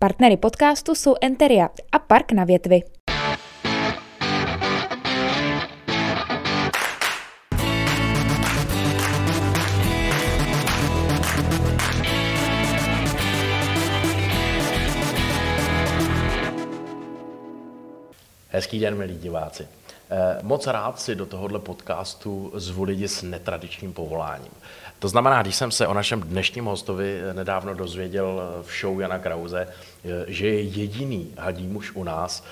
Partnery podcastu jsou Enteria a Park na větvi. Hezký den, milí diváci. Eh, moc rád si do tohohle podcastu zvu lidi s netradičním povoláním. To znamená, když jsem se o našem dnešním hostovi nedávno dozvěděl v show Jana Krause, eh, že je jediný hadí muž u nás,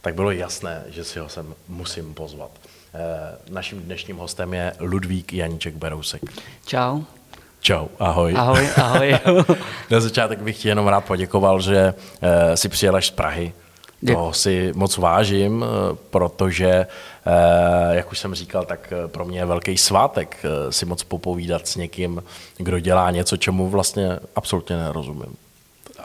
tak bylo jasné, že si ho sem musím pozvat. Eh, naším dnešním hostem je Ludvík Janíček Berousek. Čau. Čau, ahoj. Ahoj, ahoj. Na začátek bych ti jenom rád poděkoval, že si přijel až z Prahy, to si moc vážím, eh, protože, eh, jak už jsem říkal, tak eh, pro mě je velký svátek si moc popovídat s někým, kdo dělá něco, čemu vlastně absolutně nerozumím.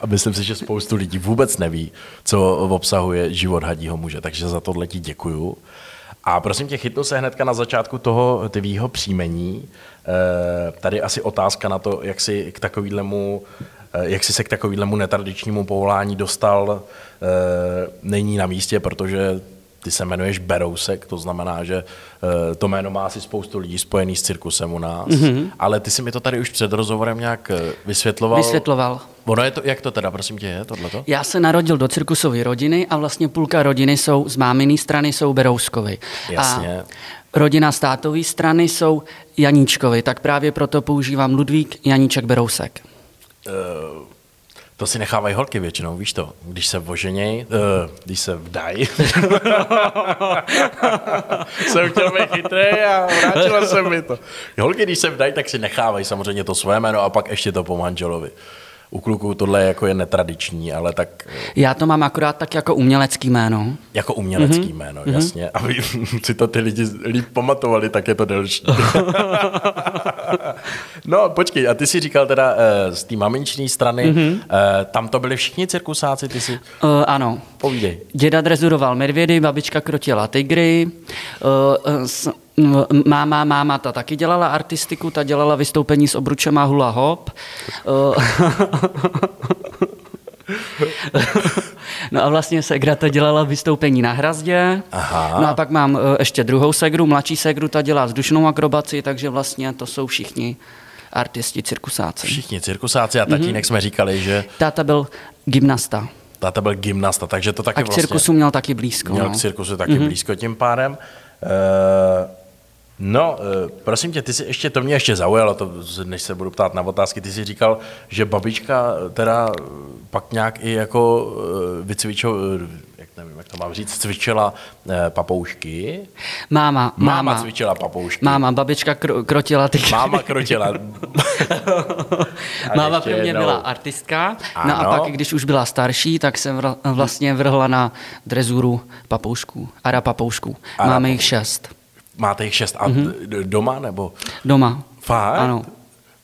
A myslím si, že spoustu lidí vůbec neví, co obsahuje život hadího muže, takže za tohle ti děkuju. A prosím tě, chytnu se hnedka na začátku toho tvýho příjmení. Tady asi otázka na to, jak si k takovýhlemu jak jsi se k takovému netradičnímu povolání dostal, eh, není na místě, protože ty se jmenuješ Berousek, to znamená, že eh, to jméno má asi spoustu lidí spojený s cirkusem u nás, mm-hmm. ale ty si mi to tady už před rozhovorem nějak vysvětloval. Vysvětloval. Ono je to, jak to teda, prosím tě, je tohleto? Já se narodil do cirkusové rodiny a vlastně půlka rodiny jsou, z máminy strany jsou Berouskovi. Jasně. A rodina z tátové strany jsou Janíčkovi, tak právě proto používám Ludvík Janíček Berousek. Uh, to si nechávají holky většinou, víš to, když se voženěj, uh, když se vdají. jsem chtěl být chytrý a vrátila se mi to. Holky, když se vdají, tak si nechávají samozřejmě to své jméno a pak ještě to po manželovi u kluků tohle jako je netradiční, ale tak... Já to mám akorát tak jako umělecký jméno. Jako umělecký mm-hmm. jméno, mm-hmm. jasně. Aby si to ty lidi líp pamatovali, tak je to delší. no, počkej, a ty si říkal teda uh, z té maminční strany, mm-hmm. tam to byli všichni cirkusáci, ty si... Uh, ano. Povídej. Děda drezuroval medvědy, babička krotila tygry, uh, s, Máma, máma, ta taky dělala artistiku, ta dělala vystoupení s obručema hula hop. no a vlastně Segra to dělala vystoupení na hrazdě. Aha. No a pak mám eh, ještě druhou Segru, mladší Segru, ta dělá vzdušnou akrobaci, takže vlastně to jsou všichni artisti, cirkusáci. Všichni cirkusáci a tatínek mm-hmm. jsme říkali, že... Táta byl gymnasta. Táta byl gymnasta, takže to taky A k cirkusu vlastně... měl taky blízko. Měl no. k cirkusu taky mm-hmm. blízko tím pádem. Uh, No, eh, prosím tě, ty jsi ještě, to mě ještě zaujalo, to, než se budu ptát na otázky, ty jsi říkal, že babička teda pak nějak i jako eh, vycvičila, jak nevím, jak to mám říct, cvičila eh, papoušky. Máma, máma. Máma cvičila papoušky. Máma, babička kr- krotila ty. Máma krotila. máma pro mě byla artistka, ano. no a pak, když už byla starší, tak jsem vlastně vrhla na drezuru papoušků, ara papoušků. Máme jich šest. Máte jich šest a mm-hmm. doma nebo? Doma. Fakt? Ano.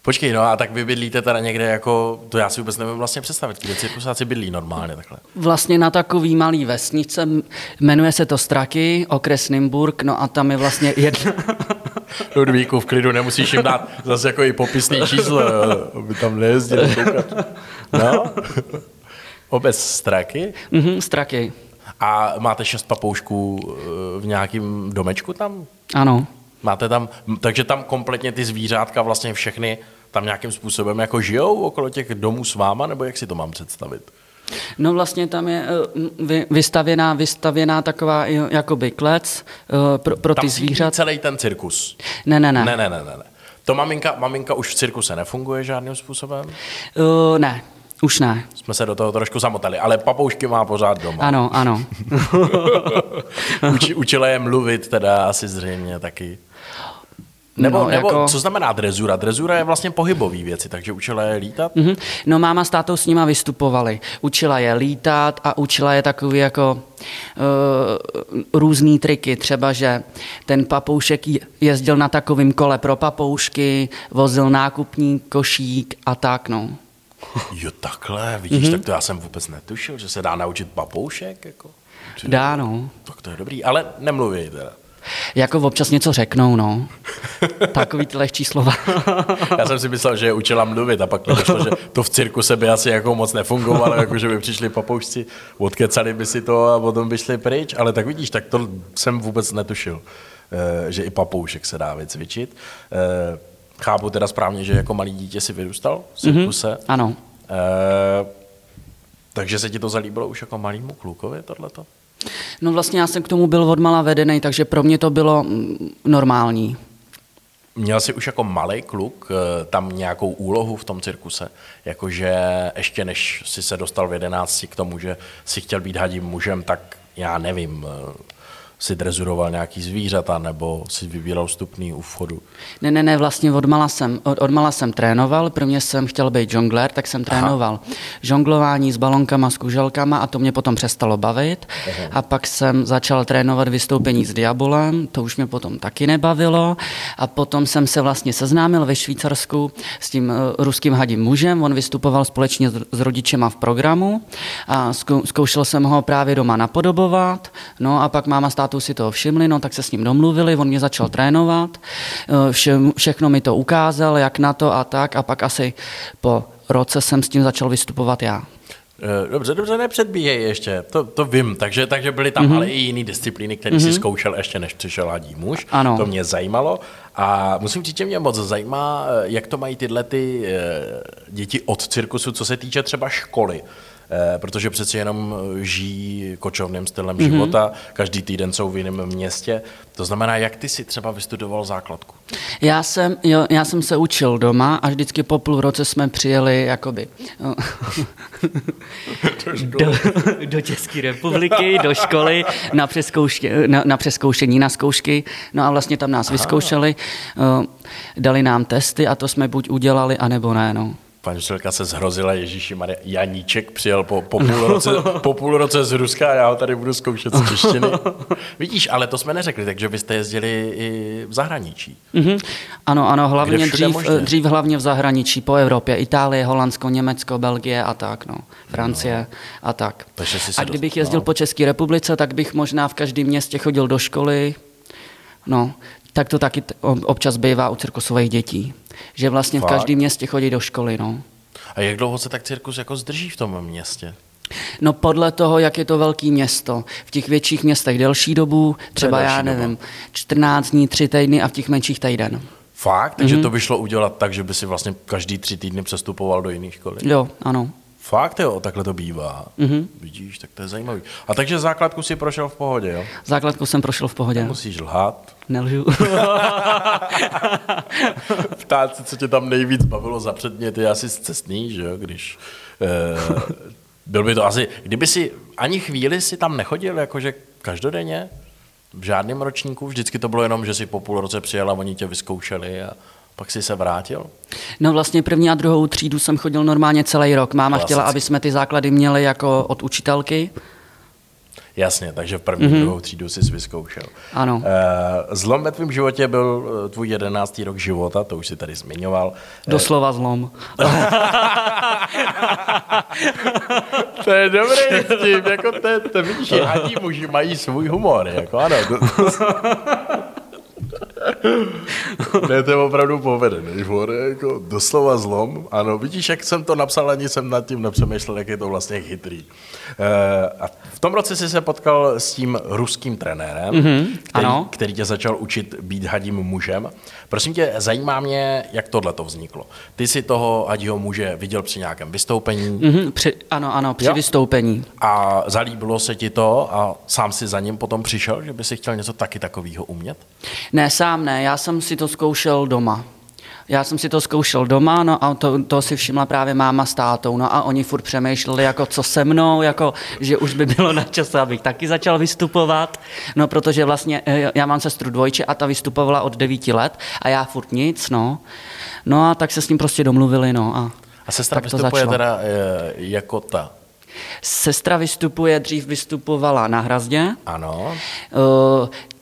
Počkej, no a tak vy bydlíte teda někde jako, to já si vůbec nevím vlastně představit, kde cirkusáci bydlí normálně takhle. Vlastně na takový malý vesnice, jmenuje se to Straky, okres Nymburk, no a tam je vlastně jedna... Ludvíku, v klidu, nemusíš jim dát zase jako i popisný číslo, aby tam nejezdili No, obec Straky? Mhm, Straky. A máte šest papoušků eh, v nějakém domečku tam? Ano. Máte tam, takže tam kompletně ty zvířátka vlastně všechny tam nějakým způsobem jako žijou okolo těch domů s váma, nebo jak si to mám představit? No vlastně tam je eh, vystavěná, vystavěná taková jakoby klec eh, pro, pro ty zvířata. celý ten cirkus? Ne, ne, ne. Ne, ne, ne, ne. To maminka, maminka už v cirkuse nefunguje žádným způsobem? Uh, ne, už ne. Jsme se do toho trošku zamotali, ale papoušky má pořád doma. Ano, ano. Uči, učila je mluvit teda asi zřejmě taky. Nebo, no, nebo jako... co znamená drezura? Drezura je vlastně pohybový věci, takže učila je lítat? Mm-hmm. No máma s tátou s nima vystupovali. Učila je lítat a učila je takový jako uh, různý triky. Třeba, že ten papoušek jezdil na takovém kole pro papoušky, vozil nákupní košík a tak, no. Jo, takhle, vidíš, mm-hmm. tak to já jsem vůbec netušil, že se dá naučit papoušek, jako. Dá, no. Tak to je dobrý, ale nemluví teda. Jako občas něco řeknou, no. Takový ty lehčí slova. Já jsem si myslel, že je učila mluvit a pak mi došlo, že to v cirkuse by asi jako moc nefungovalo, jako že by přišli papoušci, odkecali by si to a potom by šli pryč, ale tak vidíš, tak to jsem vůbec netušil, eh, že i papoušek se dá vycvičit. Chápu teda správně, že jako malý dítě si vyrůstal v cirkuse. Mm-hmm. Ano. E, takže se ti to zalíbilo už jako malýmu klukovi tohleto? No vlastně já jsem k tomu byl odmala vedený, takže pro mě to bylo mm, normální. Měl jsi už jako malý kluk eh, tam nějakou úlohu v tom cirkuse? Jakože ještě než si se dostal v jedenácti k tomu, že si chtěl být hadím mužem, tak já nevím, eh, si drezuroval nějaký zvířata nebo si vybíral vstupný u vchodu? Ne, ne, ne, vlastně odmala jsem, od, odmala jsem trénoval, prvně jsem chtěl být žonglér, tak jsem trénoval Aha. žonglování s balonkama, s kuželkama a to mě potom přestalo bavit. Aha. A pak jsem začal trénovat vystoupení s diabolem, to už mě potom taky nebavilo. A potom jsem se vlastně seznámil ve Švýcarsku s tím uh, ruským hadím mužem, on vystupoval společně s, s rodičema v programu a zkou, zkoušel jsem ho právě doma napodobovat, no a pak máma stát tátou si to všimli, no tak se s ním domluvili, on mě začal trénovat, eh, vše, všechno mi to ukázal, jak na to a tak a pak asi po roce jsem s tím začal vystupovat já. Eh, dobře, dobře, nepředbíhej ještě, to, to vím, takže, takže byly tam mm-hmm. ale i jiné disciplíny, které mm-hmm. si zkoušel ještě než přišel hadí muž, ano. to mě zajímalo a musím říct, že mě moc zajímá, eh, jak to mají tyhle ty děti od cirkusu, co se týče třeba školy. Eh, protože přeci jenom žijí kočovným stylem mm-hmm. života, každý týden jsou v jiném městě. To znamená, jak ty si třeba vystudoval základku? Já jsem, jo, já jsem se učil doma a vždycky po půl roce jsme přijeli jakoby do, do České republiky, do školy na, přeskouště, na, na přeskoušení, na zkoušky. No a vlastně tam nás Aha. vyzkoušeli, eh, dali nám testy a to jsme buď udělali, anebo ne. No. Paní učitelka se zhrozila, Ježíši Maria, Janíček přijel po, po, půl roce, po půl roce z Ruska a já ho tady budu zkoušet z češtiny. Vidíš, ale to jsme neřekli, takže vy jste jezdili i v zahraničí. Mm-hmm. Ano, ano, hlavně dřív, dřív hlavně v zahraničí, po Evropě, Itálie, Holandsko, Německo, Belgie a tak, no, Francie no. a tak. a kdybych jezdil no. po České republice, tak bych možná v každém městě chodil do školy, no, tak to taky občas bývá u cirkusových dětí. Že vlastně Fakt? v každém městě chodí do školy. No. A jak dlouho se tak cirkus jako zdrží v tom městě? No podle toho, jak je to velké město. V těch větších městech delší dobu, třeba já nevím, doba? 14 dní, 3 týdny a v těch menších týden. Fakt? Takže mm-hmm. to by šlo udělat tak, že by si vlastně každý tři týdny přestupoval do jiných školy? Jo, ano. Fakt jo, takhle to bývá. Mm-hmm. Vidíš, tak to je zajímavý. A takže základku si prošel v pohodě, jo? Základku jsem prošel v pohodě. Musíš lhát. Nelžu. Ptát se, co tě tam nejvíc bavilo za předměty, asi cestný, že jo, když... Eh, byl by to asi... Kdyby si ani chvíli si tam nechodil, jakože každodenně, v žádném ročníku, vždycky to bylo jenom, že si po půl roce přijel a oni tě vyzkoušeli a pak jsi se vrátil? No vlastně první a druhou třídu jsem chodil normálně celý rok. Máma Klasicky. chtěla, aby jsme ty základy měli jako od učitelky. Jasně, takže v první mm-hmm. druhou třídu jsi vyzkoušel. Ano. Uh, zlom ve tvém životě byl eh, tvůj jedenáctý rok života, to už si tady zmiňoval. Doslova zlom. to je dobrý s tím, jako to, to vidíš, ani muži mají svůj humor, jako ano. ne, to je opravdu povedený for, jako doslova zlom. Ano, vidíš, jak jsem to napsal, ani jsem nad tím nepřemýšlel, jak je to vlastně chytrý. E, a v tom roce jsi se potkal s tím ruským trenérem, mm-hmm, který, ano. který tě začal učit být hadím mužem. Prosím tě, zajímá mě, jak tohle to vzniklo. Ty si toho hadího muže viděl při nějakém vystoupení? Mm-hmm, při, ano, ano, při jo? vystoupení. A zalíbilo se ti to a sám si za ním potom přišel, že by si chtěl něco taky takového umět? Ne, sám ne, já jsem si to zkoušel doma. Já jsem si to zkoušel doma, no a to, to si všimla právě máma s tátou, no a oni furt přemýšleli, jako co se mnou, jako, že už by bylo na čase, abych taky začal vystupovat, no protože vlastně eh, já mám sestru dvojče a ta vystupovala od devíti let a já furt nic, no. No a tak se s ním prostě domluvili, no a A sestra tak vystupuje teda e, jako ta Sestra vystupuje, dřív vystupovala na Hrazdě. Ano.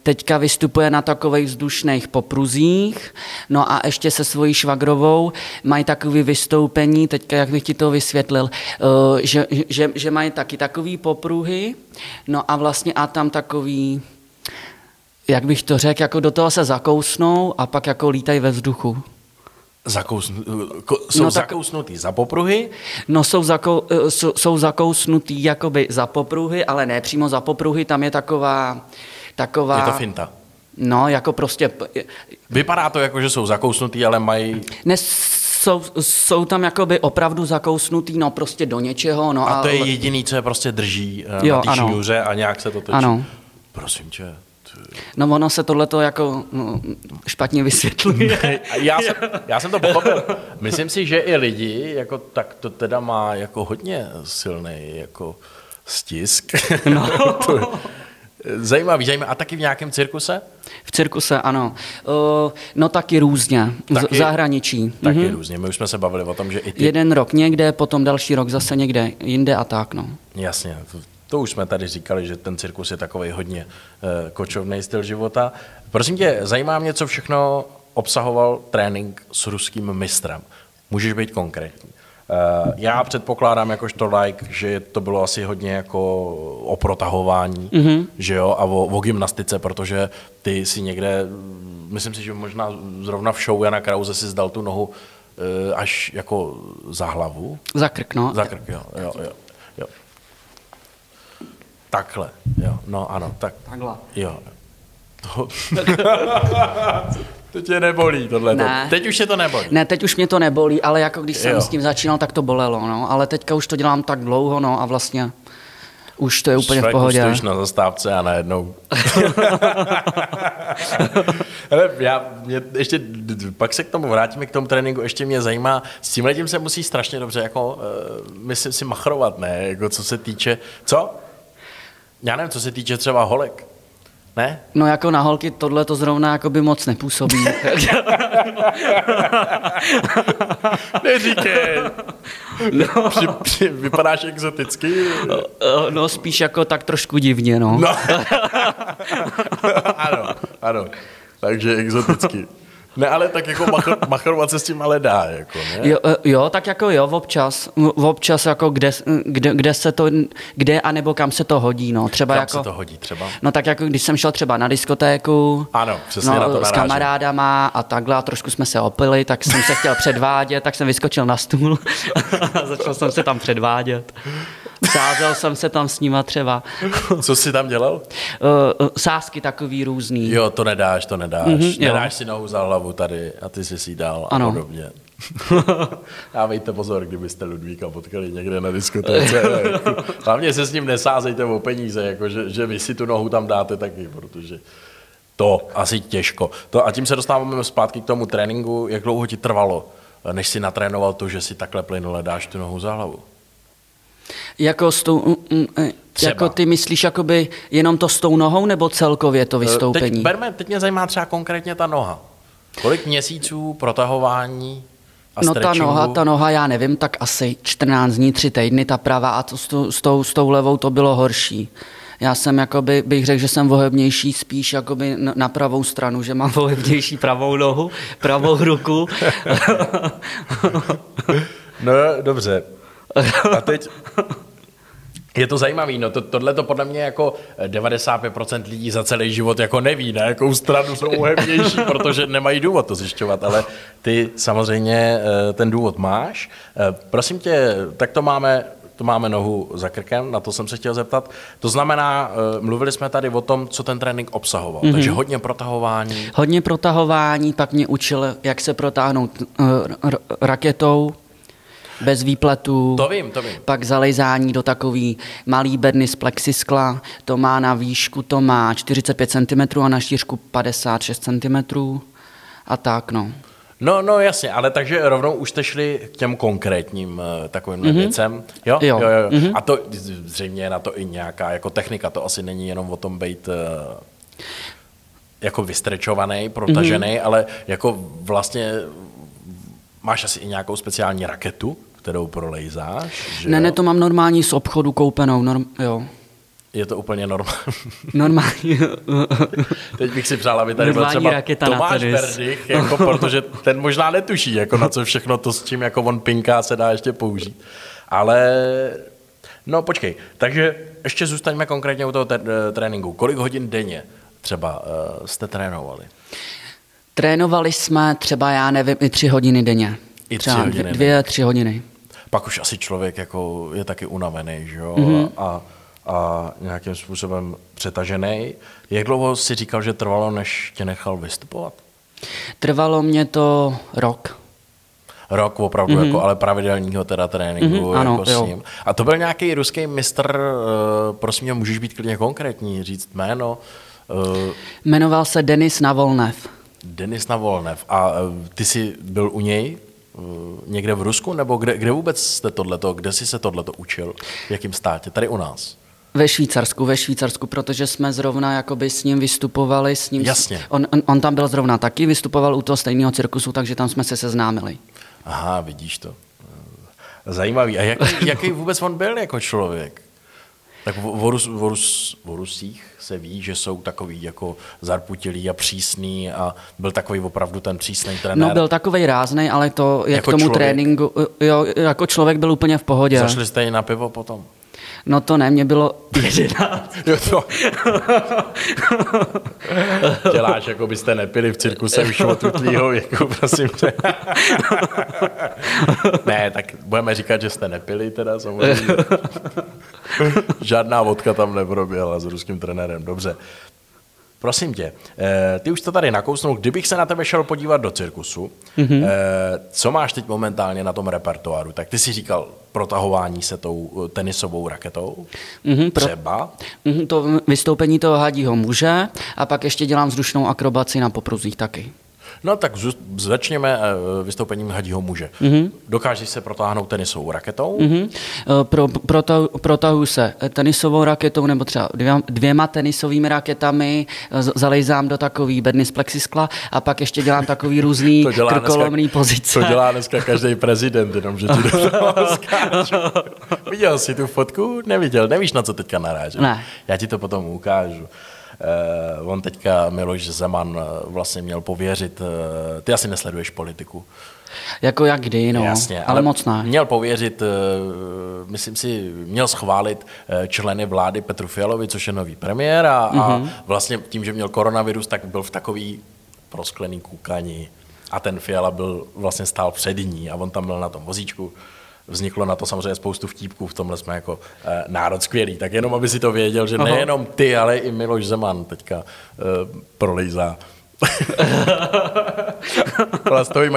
Uh, teďka vystupuje na takových vzdušných popruzích, no a ještě se svojí švagrovou mají takové vystoupení, teďka jak bych ti to vysvětlil, eh, že, že, že mají taky takové popruhy, no a vlastně a tam takový jak bych to řekl, jako do toho se zakousnou a pak jako lítají ve vzduchu. Zakousnu, ko, jsou no, tak- zakousnutý za popruhy, No jsou, zakou, eh, jsou, jsou zakousnutý jakoby za popruhy, ale ne přímo za popruhy, tam je taková, taková... je to finta. No, jako prostě... Vypadá to jako, že jsou zakousnutý, ale mají... Ne, jsou, jsou tam jakoby opravdu zakousnutý, no prostě do něčeho, no A to je ale- jediný, co je prostě drží eh, Jo, na té šňůře a nějak se to točí. Ano. Prosím tě. No ono se tohleto jako no, špatně vysvětluje. Já jsem, já jsem to pochopil. Myslím si, že i lidi, jako, tak to teda má jako hodně silný jako stisk. No. to, zajímavý, zajímavý. A taky v nějakém cirkuse? V cirkuse, ano. Uh, no taky různě, Taky- v zahraničí. Taky Mhm. různě. My už jsme se bavili o tom, že i ty... Jeden rok někde, potom další rok zase někde jinde a tak, no. Jasně, to, už jsme tady říkali, že ten cirkus je takový hodně uh, kočovný styl života. Prosím tě, zajímá mě, co všechno obsahoval trénink s ruským mistrem. Můžeš být konkrétní. Uh, já předpokládám jakožto like, že to bylo asi hodně jako o protahování, mm-hmm. že jo, a o, o gymnastice, protože ty si někde, mm, myslím si, že možná zrovna v show Jana Krause si zdal tu nohu uh, až jako za hlavu, Za krk, no. za krk, jo, jo, jo, jo. Takhle, jo, no ano, tak, Takhle. jo. To, to tě nebolí tohle. Ne. Teď už je to nebolí. Ne, teď už mě to nebolí, ale jako když jsem Jo. s tím začínal, tak to bolelo, no. Ale teďka už to dělám tak dlouho, no a vlastně už to je úplně v Švek, pohodě. Stojíš na zastávce a najednou. Hele, já, mě ještě, pak se k tomu vrátíme, k tomu tréninku, ještě mě zajímá, s tím letím se musí strašně dobře, jako, uh, myslím si, machrovat, ne, jako co se týče, co? Já nevím, co se týče třeba holek, ne? No jako na holky tohle to zrovna jako by moc nepůsobí. Neříkej. No. Při, při, vypadáš exoticky. no spíš jako tak trošku divně, no. No. ano, ano. Takže exoticky. Ne, ale tak jako machr, machrovat se s tím ale dá, jako, ne? Jo, eh, jo, tak jako jo, občas, v- občas jako kde, kde, kde se to, kde anebo kam se to hodí, no, třeba Kam jako, se to hodí třeba? no tak jako když jsem šel třeba na diskotéku, Ano, přesně no, na to s narážím. kamarádama a takhle a trošku jsme se opili, tak jsem se chtěl předvádět, tak jsem vyskočil na stůl a začal jsem se tam předvádět. Sázel jsem se tam s nima třeba. Co jsi tam dělal? Uh, sásky takový různý. Jo, to nedáš, to nedáš. Mhm, Mm-hmm, jo. nedáš si nohu za hlavu tady a ty jsi si ji dal a Ano. podobně. Dávejte pozor, kdybyste Ludvíka potkali někde na diskotéce. Hlavně se s ním nesázejte o peníze, jako že, že vy si tu nohu tam dáte taky, protože to asi těžko. To, a tím se dostáváme zpátky k tomu tréninku. Jak dlouho ti trvalo, než si natrénoval to, že si takhle plynule dáš tu nohu za hlavu? Jako, s tou, mm, mm, Třeba. jako ty myslíš jakoby jenom to s tou nohou nebo celkově to Teď, vystoupení? berme, teď mě zajímá třeba konkrétně ta noha. Kolik měsíců protahování a No ta noha, ta noha, já nevím, tak asi 14 dní, 3 týdny, ta pravá a to, s, tou, s, tou, s tou levou to bylo horší. Já jsem, jakoby, bych řekl, že jsem vohebnější spíš jakoby na, na pravou stranu, že mám vohebnější pravou nohu, pravou ruku. No, dobře. A teď je to zajímavý, no to, tohle to podle mě jako 95% lidí za celý život jako neví, na jakou stranu jsou uhebnější, protože nemají důvod to zjišťovat, ale ty samozřejmě eh, ten důvod máš. Eh, Prosím tě, tak to máme, to máme nohu za krkem, na to jsem se chtěl zeptat. To znamená, eh, mluvili jsme tady o tom, co ten trénink obsahoval, mm-hmm. takže hodně protahování, Hodně protahování, pak mě učil, jak se protáhnout raketou, bez výpletů. to vím, to vím. Pak zalejzání do takový malý bedny z plexiskla, to má na výšku, to má 45 cm a na šířku 56 cm a tak no. No, no jasně, ale takže rovnou už jste šli k těm konkrétním uh, takovým mm-hmm. věcem. Jo? Jo. jo, jo. Mhm. A to zřejmě je na to i nějaká jako technika, to asi není jenom o tom být uh, jako vystrečovaný, protažený, mm-hmm. ale jako vlastně máš asi i nějakou speciální raketu, kterou prolejzáš, že Ne, jo? ne, to mám normální z obchodu koupenou, norm, jo. Je to úplně normální. Normální. Teď bych si přál, aby tady byl Normální třeba raketa na Tomáš. Berdych, jako, protože ten možná netuší, jako na co všechno to, s čím jako on pinká, se dá ještě použít. Ale, no počkej, takže ještě zůstaňme konkrétně u toho te- tréninku. Kolik hodin denně třeba uh, jste trénovali? Trénovali jsme třeba, já nevím, i tři hodiny denně. I tři třeba hodiny Dvě, tři hodiny. Pak už asi člověk jako je taky unavený, že jo? Mm-hmm. A, a nějakým způsobem přetažený. Jak dlouho si říkal, že trvalo, než tě nechal vystupovat? Trvalo mě to rok. Rok opravdu, mm-hmm. jako, ale pravidelního teda tréninku mm-hmm, ano, jako jo. s ním. A to byl nějaký ruský mistr, uh, prosím mě, můžeš být klidně konkrétní, říct jméno. Uh, Jmenoval se Denis Navolnev. Denis Navolnev. A uh, ty jsi byl u něj někde v Rusku, nebo kde, kde vůbec jste tohleto, kde jsi se tohleto učil? V jakém státě? Tady u nás. Ve Švýcarsku, ve Švýcarsku, protože jsme zrovna jakoby s ním vystupovali. S ním, Jasně. On, on, on tam byl zrovna taky, vystupoval u toho stejného cirkusu, takže tam jsme se seznámili. Aha, vidíš to. Zajímavý. A jaký, jaký vůbec on byl jako člověk? Tak o, Rus, o, Rus, o Rusích se ví, že jsou takový jako zarputilí a přísný a byl takový opravdu ten přísný trenér. No byl takovej ráznej, ale to jak Jako k tomu člověk? tréninku, jo, jako člověk byl úplně v pohodě. Zašli jste i na pivo potom? No to ne, mě bylo 11. Jo, to. Děláš, jako byste nepili v cirkuse už od tutlýho věku, prosím tě. ne, tak budeme říkat, že jste nepili teda samozřejmě. Žádná vodka tam neproběhla s ruským trenérem, dobře. Prosím tě, eh, ty už to tady nakousnul, kdybych se na tebe šel podívat do cirkusu, mm-hmm. co máš teď momentálně na tom repertoáru? Tak ty si říkal protahování se tou eh, tenisovou raketou, Mhm, pro- třeba. Mhm, To vystoupení toho hadího muže a pak ještě dělám vzdušnou akrobaci na popruzích taky. No tak začněme eh, vystoupením hadího muže. Mm-hmm. Dokážeš se protáhnout tenisovou raketou? Mm-hmm. Pro, protahu, protahuji se tenisovou raketou nebo třeba dvěma, dvěma tenisovými raketami, eh, zalejzám do takový bedny z plexiskla a pak ještě dělám takový různý krkolomný pozice. to dělá dneska každý prezident, jenom že ti do toho skáču. Viděl jsi tu fotku? Neviděl, nevíš, na co teďka narážím. Ne. Já ti to potom ukážu. Uh, on teďka, Miloš Zeman, eh, vlastně měl pověřit, uh, ty asi nesleduješ politiku. Jako jak kdy, no, Jasně, ale, ale moc ne. Měl pověřit, myslím si, měl schválit členy vlády Petru Fialovi, což je nový premiér a, mm-hmm. a vlastně tím, že měl koronavirus, tak byl v takový prosklený kůkani a ten Fiala byl vlastně stál před ní a on tam byl na tom vozíčku. Vzniklo na to samozřejmě spoustu vtípků, v tomhle jsme jako eh, národ skvělý. Tak jenom, aby si to věděl, že Aha. nejenom ty, ale i Miloš Zeman teďka eh, prolejzá plastový.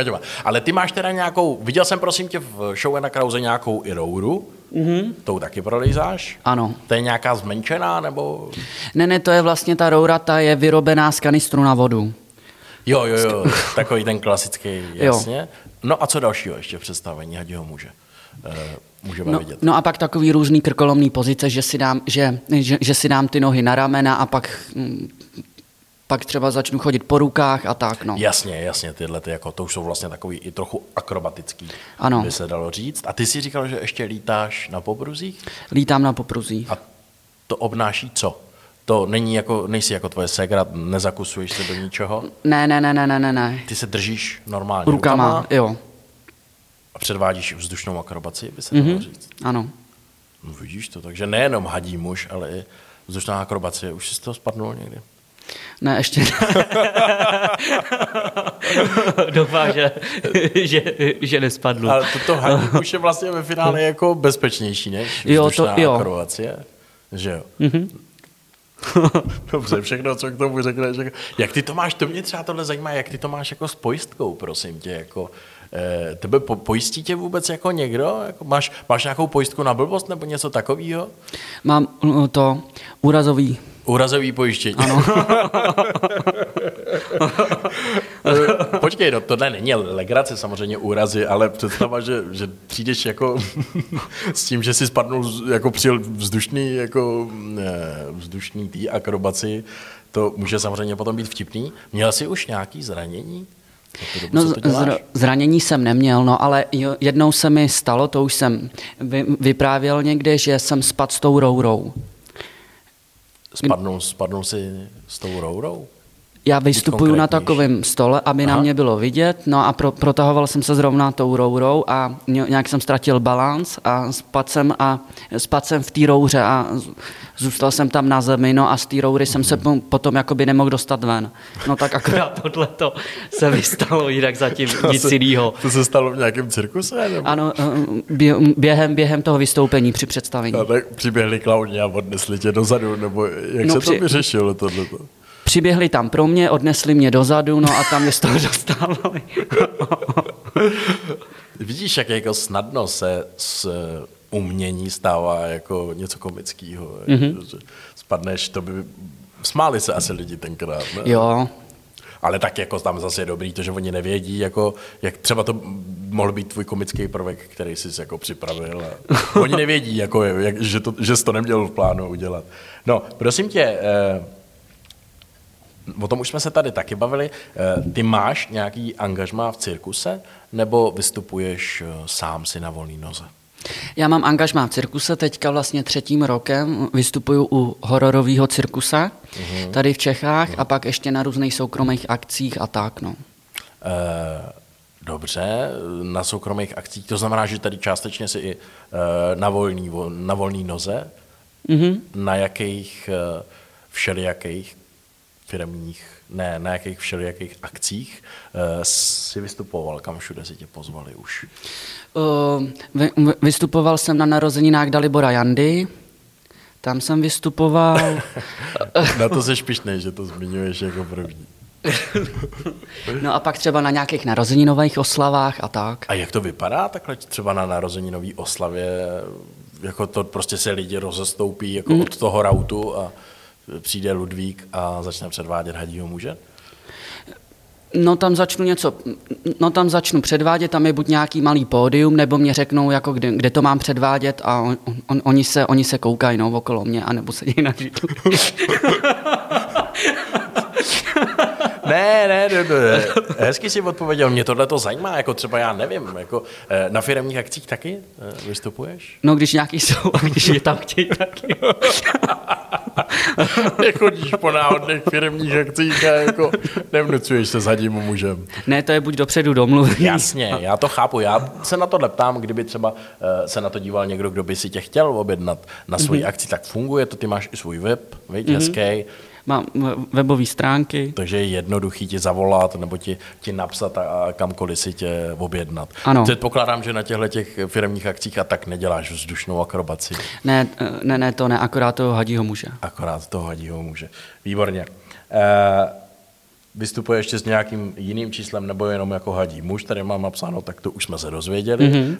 Ale ty máš teda nějakou, viděl jsem prosím tě v show na Krauze nějakou i rouru, mm-hmm. tou taky prolejzáš? Ano. To je nějaká zmenšená, nebo? Ne, ne, to je vlastně ta roura, ta je vyrobená z kanistru na vodu. Jo, jo, jo, takový ten klasický, jasně. No a co dalšího ještě v představení Hadího muže? Uh, můžeme No, vidět. no a pak takový různý krkolomný pozice, že si dám, že, že, že si dám ty nohy na ramena a pak, mm, pak třeba začnu chodit po rukách a tak, no. Jasně, jasně, tyhle ty, jako, to už jsou vlastně takový i trochu akrobatický, Ano. by se dalo říct. A ty si říkal, že ještě lítáš na popruzích? Lítám na popruzích. A to obnáší co? To není jako, nejsi jako tvoje segra, nezakusuješ se do ničeho? Ne, ne, ne, ne, ne, ne, ne. Ty se držíš normálně Rukama, rukama jo. A předvádíš vzdušnou akrobaci, by se dalo Mhm, říct. ano. No, vidíš to, takže nejenom hadí muž, ale i vzdušná akrobacie. Už jsi z toho spadnul někdy? Ne, ještě ne. Doufám, že, že, že nespadnu. Ale toto hadí muž je vlastně ve finále jako bezpečnější, než Jo, to- vzdušná jo. akrobacie. Že jo? Mhm. Dobře, všechno, co k tomu řekneš. Jak ty to máš, to mě třeba tohle zajímá, jak ty to máš jako s pojistkou, prosím tě, jako, tebe po, pojistí tě vůbec jako někdo? Jako máš, máš nějakou pojistku na blbost nebo něco takového? Mám uh, to úrazový. Úrazový pojištění. Ano. Počkej, no tohle není legrace, samozřejmě úrazy, ale představa, že, že přijdeš jako s tím, že si spadnul jako přijel vzdušný, jako eh, vzdušný tý akrobaci, to může samozřejmě potom být vtipný. Měl jsi už nějaký zranění? Dobu, No, zr- zranění jsem neměl, no, ale jo- jednou se mi stalo, to už jsem vy, vyprávěl někde, že jsem spadl s tou rourou. Spadnul, spadnul si s tou rourou? Já vystupuju na takovém stole, aby Aha. na mě bylo vidět, no a pro, protahoval jsem se zrovna tou rourou a ně- nějak jsem ztratil balans a spadl jsem, a, spadl jsem v té rouře a zůstal jsem tam na zemi, no a z té roury jsem se po- potom jakoby nemohl dostat ven. No tak akorát tohleto se vystalo, jinak zatím nic jiného. To se stalo v nějakém cirkuse? Nebo? Ano, eh, bě- během, během toho vystoupení při představení. A tak přiběhli klauni a odnesli tě dozadu, nebo jak No, se při- to vyřešilo tohleto? Přiběhli tam pro mě, odnesli mě dozadu, no a tam mě z toho dostávali. Vidíš, jak jako snadno se z eh, umění stává jako něco komického. Mm-hmm. Spadneš, to by... Smáli se asi lidi tenkrát, ne? Jo, Ale tak jako tam zase je dobrý to, že oni nevědí, jako, jak třeba to mohl být tvůj komický prvek, který jsi jako připravil. A oni nevědí, jako, jak, že, to, že jsi to neměl v plánu udělat. No, prosím tě, eh, o tom už jsme se tady taky bavili. Eh, ty máš nějaký angažmá v cirkuse, nebo vystupuješ eh, sám si na volný noze? Já mám angažmá v cirkuse, teďka vlastně třetím rokem vystupuju u hororového cirkuse Mhm. tady v Čechách a pak ještě na různých soukromých akcích a tak, no. Eh, Dobře, na soukromých akcích, to znamená, že tady částečně si i na volný, vo- na volný noze, Mhm. na jakých všelijakých firmních, ne, na jakých všelijakých akcích eh, si vystupoval, kam všude si tě pozvali už. Uh, vy, vy- vystupoval jsem na narozeninách Dalibora Jandy, tam jsem vystupoval. Na to se pišnej, že to zmiňuješ jako první. No a pak třeba na nějakých narozeninových oslavách a tak. A jak to vypadá takhle třeba na narozeninové oslavě? Jako to prostě se lidi rozestoupí jako od toho rautu a přijde Ludvík a začne předvádět hadího muže? No tam začnu něco, no tam začnu předvádět, tam je buď nějaký malý pódium, nebo mě řeknou, jako kde, kde to mám předvádět a on, on, oni, se, oni se koukají no, okolo mě, anebo sedí na židli. Ne, ne, ne, ne. Hezky si odpověděl, mě tohle to zajímá, jako třeba já nevím, jako eh, na firmních akcích taky eh, vystupuješ? No když nějaký jsou, a když je tam chtějí taky. Nechodíš po náhodných firmních akcích a jako nevnucuješ se s hadím mužem. Ne, to je buď dopředu domluvený. Jasně, já to chápu. Já se na to ptám, kdyby třeba eh, se na to díval někdo, kdo by si tě chtěl objednat na svoji Mhm. akci, tak funguje to, ty máš i svůj web, viď, hezký, Mám webové stránky. takže je jednoduchý ti zavolat nebo ti, ti napsat a, kamkoliv si tě objednat. Ano. Předpokládám, že na těchto těch firmních akcích a tak neděláš vzdušnou akrobaci, Ne, eh, ne, ne, to ne, akorát toho hadího muže. akorát toho hadího muže. Výborně. Eh, vystupuje ještě s nějakým jiným číslem nebo jenom jako hadí muž, tady mám napsáno, tak to už jsme se dozvěděli. Mm-hmm.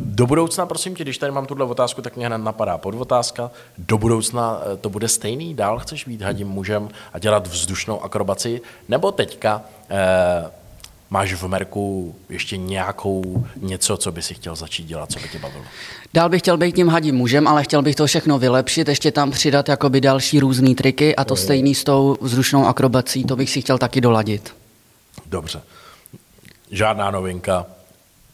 Do budoucna, prosím tě, když tady mám tuhle otázku, tak mě hned napadá podotázka. Do budoucna eh, to bude stejný? Dál chceš být hadím mužem a dělat vzdušnou akrobaci? Nebo teďka eh, máš v Merku ještě nějakou něco, co by si chtěl začít dělat, co by tě bavilo? Dál bych chtěl být tím hadím mužem, ale chtěl bych to všechno vylepšit, ještě tam přidat jakoby další různé triky a to stejný s tou vzdušnou akrobací, to bych si chtěl taky doladit. Dobře. Žádná novinka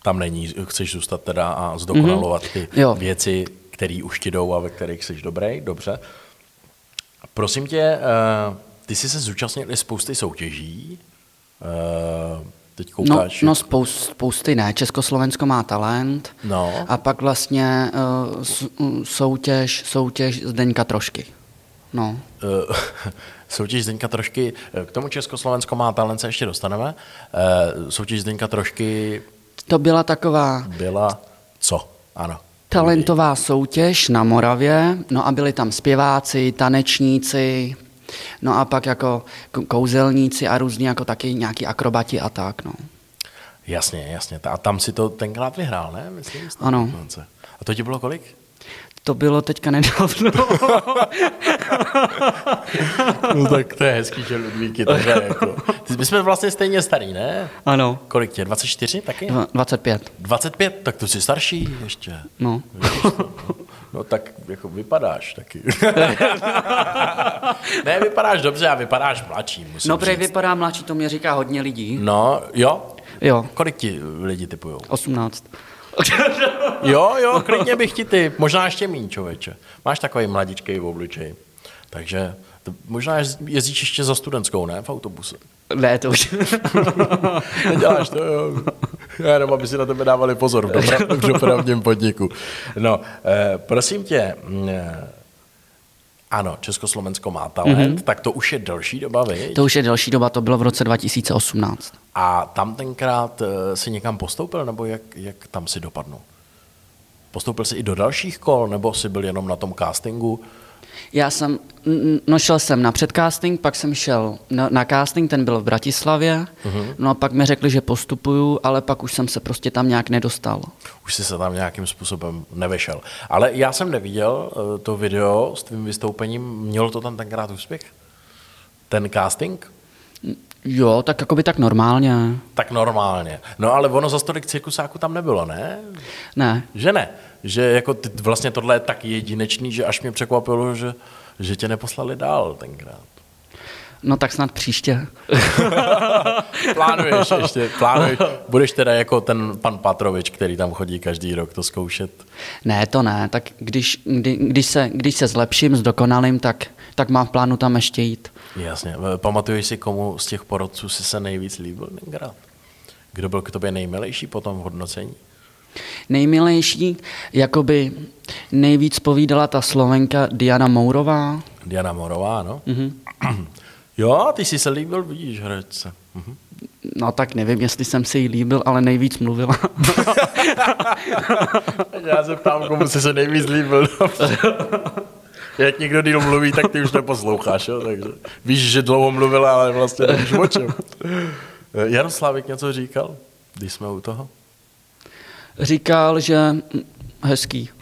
tam není. Chceš zůstat teda a zdokonalovat ty Jo. věci, které už ti jdou a ve kterých jsi dobrý. Dobře. Prosím tě, eh, ty jsi se zúčastnil i spousty soutěží. Teď No, koukáš. no spoust, spousty ne, Československo má talent No. a pak vlastně uh, soutěž, soutěž Zdeňka Trošky. No. Eh, Soutěž Zdeňka trošky, eh, k tomu Československo má talent, se ještě dostaneme. Eh, Soutěž Zdeňka trošky To byla taková byla co? Ano. talentová soutěž na Moravě, no a byli tam zpěváci, tanečníci, no a pak jako kouzelníci a různí jako taky nějaký akrobati a tak, no. Jasně, jasně. A tam si to tenkrát vyhrál, ne? Myslím, Ano. dokonce. A to ti bylo kolik? To bylo teďka nedávno. No tak to je hezký, že Ludvíky takhle jako. My jsme vlastně stejně starý, ne? ano, Kolik tě? 24 taky? Dva- 25. 25? Tak to jsi starší ještě. No. No tak jako vypadáš taky. ne, vypadáš dobře a vypadáš mladší, musím No, říct. vypadá mladší, to mě říká hodně lidí. No, jo? Jo, Kolik ti lidi typujou? 18. Jo, jo, klidně bych ti ty. Možná ještě míň, člověče. Máš takový mladičkej v obličeji. Takže to možná jezdíš ještě za studentskou, ne? V autobuse. Ne, to už. Neděláš to, jo. Já jenom, aby si na tebe dávali pozor v, v dopravním podniku. No, eh, prosím tě, mm, eh, ano, Československo má talent, mm-hmm. tak to už je delší doba, viď? To už je delší doba, to bylo v roce 2018. A tam tenkrát eh, si někam postoupil, nebo jak, jak tam si dopadnul? Postoupil jsi i do dalších kol, nebo jsi byl jenom na tom castingu? Já jsem, no šel jsem na předcasting, pak jsem šel na, na casting, ten byl v Bratislavě, uh-huh. no a pak mi řekli, že postupuju, ale pak už jsem se prostě tam nějak nedostal. Už jsi se tam nějakým způsobem nevešel. Ale já jsem neviděl eh, to video s tvým vystoupením, mělo to tam tenkrát úspěch? Ten casting? Jo, tak jako by tak normálně. Tak normálně. No ale ono za tolik cirkusáku tam nebylo, ne? Ne. Že ne? Že jako ty, vlastně tohle je tak jedinečný, že až mě překvapilo, že, že tě neposlali dál tenkrát. No tak snad příště. plánuješ ještě, plánuješ. Budeš teda jako ten pan Patrovič, který tam chodí každý rok to zkoušet? Ne, to ne. Tak když, kdy, když, se, když se zlepším, zdokonalím, tak, tak mám v plánu tam ještě jít. Jasně. Pamatuješ si, komu z těch porodců si se nejvíc líbil tenkrát? Kdo byl k tobě nejmilejší po tom hodnocení? Nejmilejší, jakoby nejvíc povídala ta slovenka Diana Mourová. Diana Mourová, no. Mm-hmm. Jo, ty jsi se líbil, vidíš, herečce. Mhm. No tak nevím, jestli jsem si jí líbil, ale nejvíc mluvila. Já se ptám, komu jsi se nejvíc líbil. Jak někdo díl mluví, tak ty už neposloucháš, jo? takže víš, že dlouho mluvila, ale vlastně nevíš o čem. Jaroslavik něco říkal, když jsme u toho? Říkal, že hezký.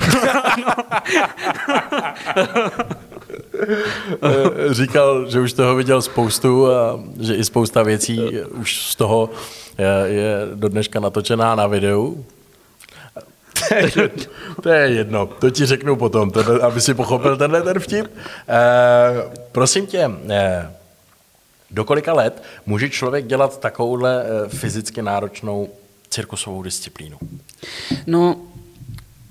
Říkal, že už toho viděl spoustu a že i spousta věcí už z toho je, je do dneška natočená na videu. to je jedno, to ti řeknu potom, tenhle, aby si pochopil tenhle ten vtip. E, prosím tě, e, do kolika let může člověk dělat takovouhle fyzicky náročnou cirkusovou disciplínu? No,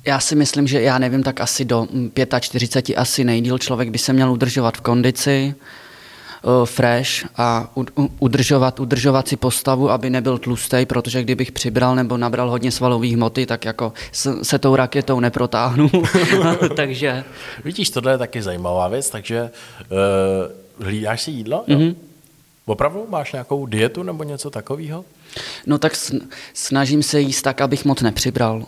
já si myslím, že já nevím, tak asi do 45 asi nejdíl člověk by se měl udržovat v kondici, uh, fresh a udržovat, udržovat si postavu, aby nebyl tlustý, protože kdybych přibral nebo nabral hodně svalových hmoty, tak jako se tou raketou neprotáhnu. takže... Vidíš, tohle je taky zajímavá věc, takže uh, hlídáš si jídlo? Mm-hmm. Opravdu máš nějakou dietu nebo něco takového? No tak snažím se jíst tak, abych moc nepřibral.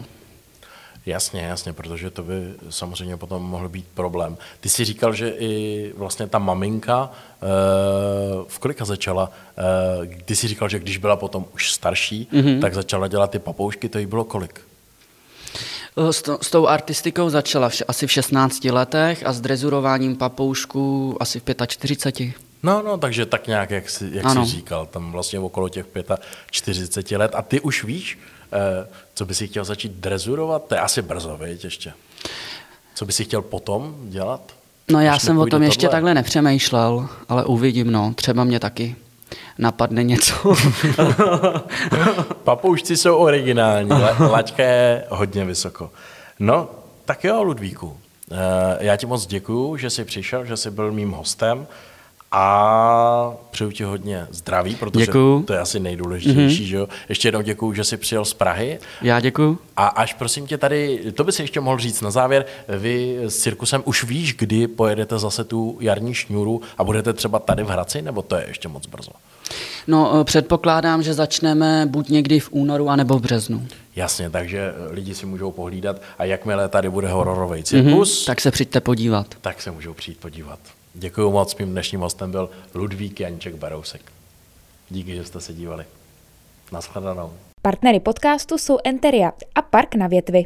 Jasně, jasně, protože to by samozřejmě potom mohl být problém. Ty jsi říkal, že i vlastně ta maminka eh, v kolika začala, eh, ty jsi říkal, že když byla potom už starší, mm-hmm. tak začala dělat ty papoušky, to jí bylo kolik? Eh, s, to, s tou artistikou začala v, asi v 16 letech a s drezurováním papoušků asi v 45. No, no, takže tak nějak, jak jsi, jak jsi říkal, tam vlastně okolo těch 45 let. A ty už víš, Eh, co by si chtěl začít drezurovat? To je asi brzo, viď, ještě. Co by si chtěl potom dělat? No já jsem o tom ještě tohle? takhle nepřemýšlel, ale uvidím, no. Třeba mě taky napadne něco. Papoušci jsou originální, laťka je hodně vysoko. No, tak jo, Ludvíku. Eh, já ti moc děkuju, že jsi přišel, že jsi byl mým hostem a přeju ti hodně zdraví, protože děkuju. to je asi nejdůležitější. Mm-hmm. Že jo? Ještě jednou děkuju, že jsi přijel z Prahy. Já děkuju. A až prosím tě tady, to by si ještě mohl říct na závěr, vy s cirkusem už víš, kdy pojedete zase tu jarní šňůru a budete třeba tady v Hradci, nebo to je ještě moc brzo? No, eh, předpokládám, že začneme buď někdy v únoru, anebo v březnu. Jasně, takže eh, lidi si můžou pohlídat a jakmile tady bude hororový cirkus, mm-hmm, tak se přijďte podívat. Tak se můžou přijít podívat. Děkuji moc, mým dnešním hostem byl Ludvík Janček Barousek. Díky, že jste se dívali. Naschledanou. Partnery podcastu jsou Enteria a Park na větvi.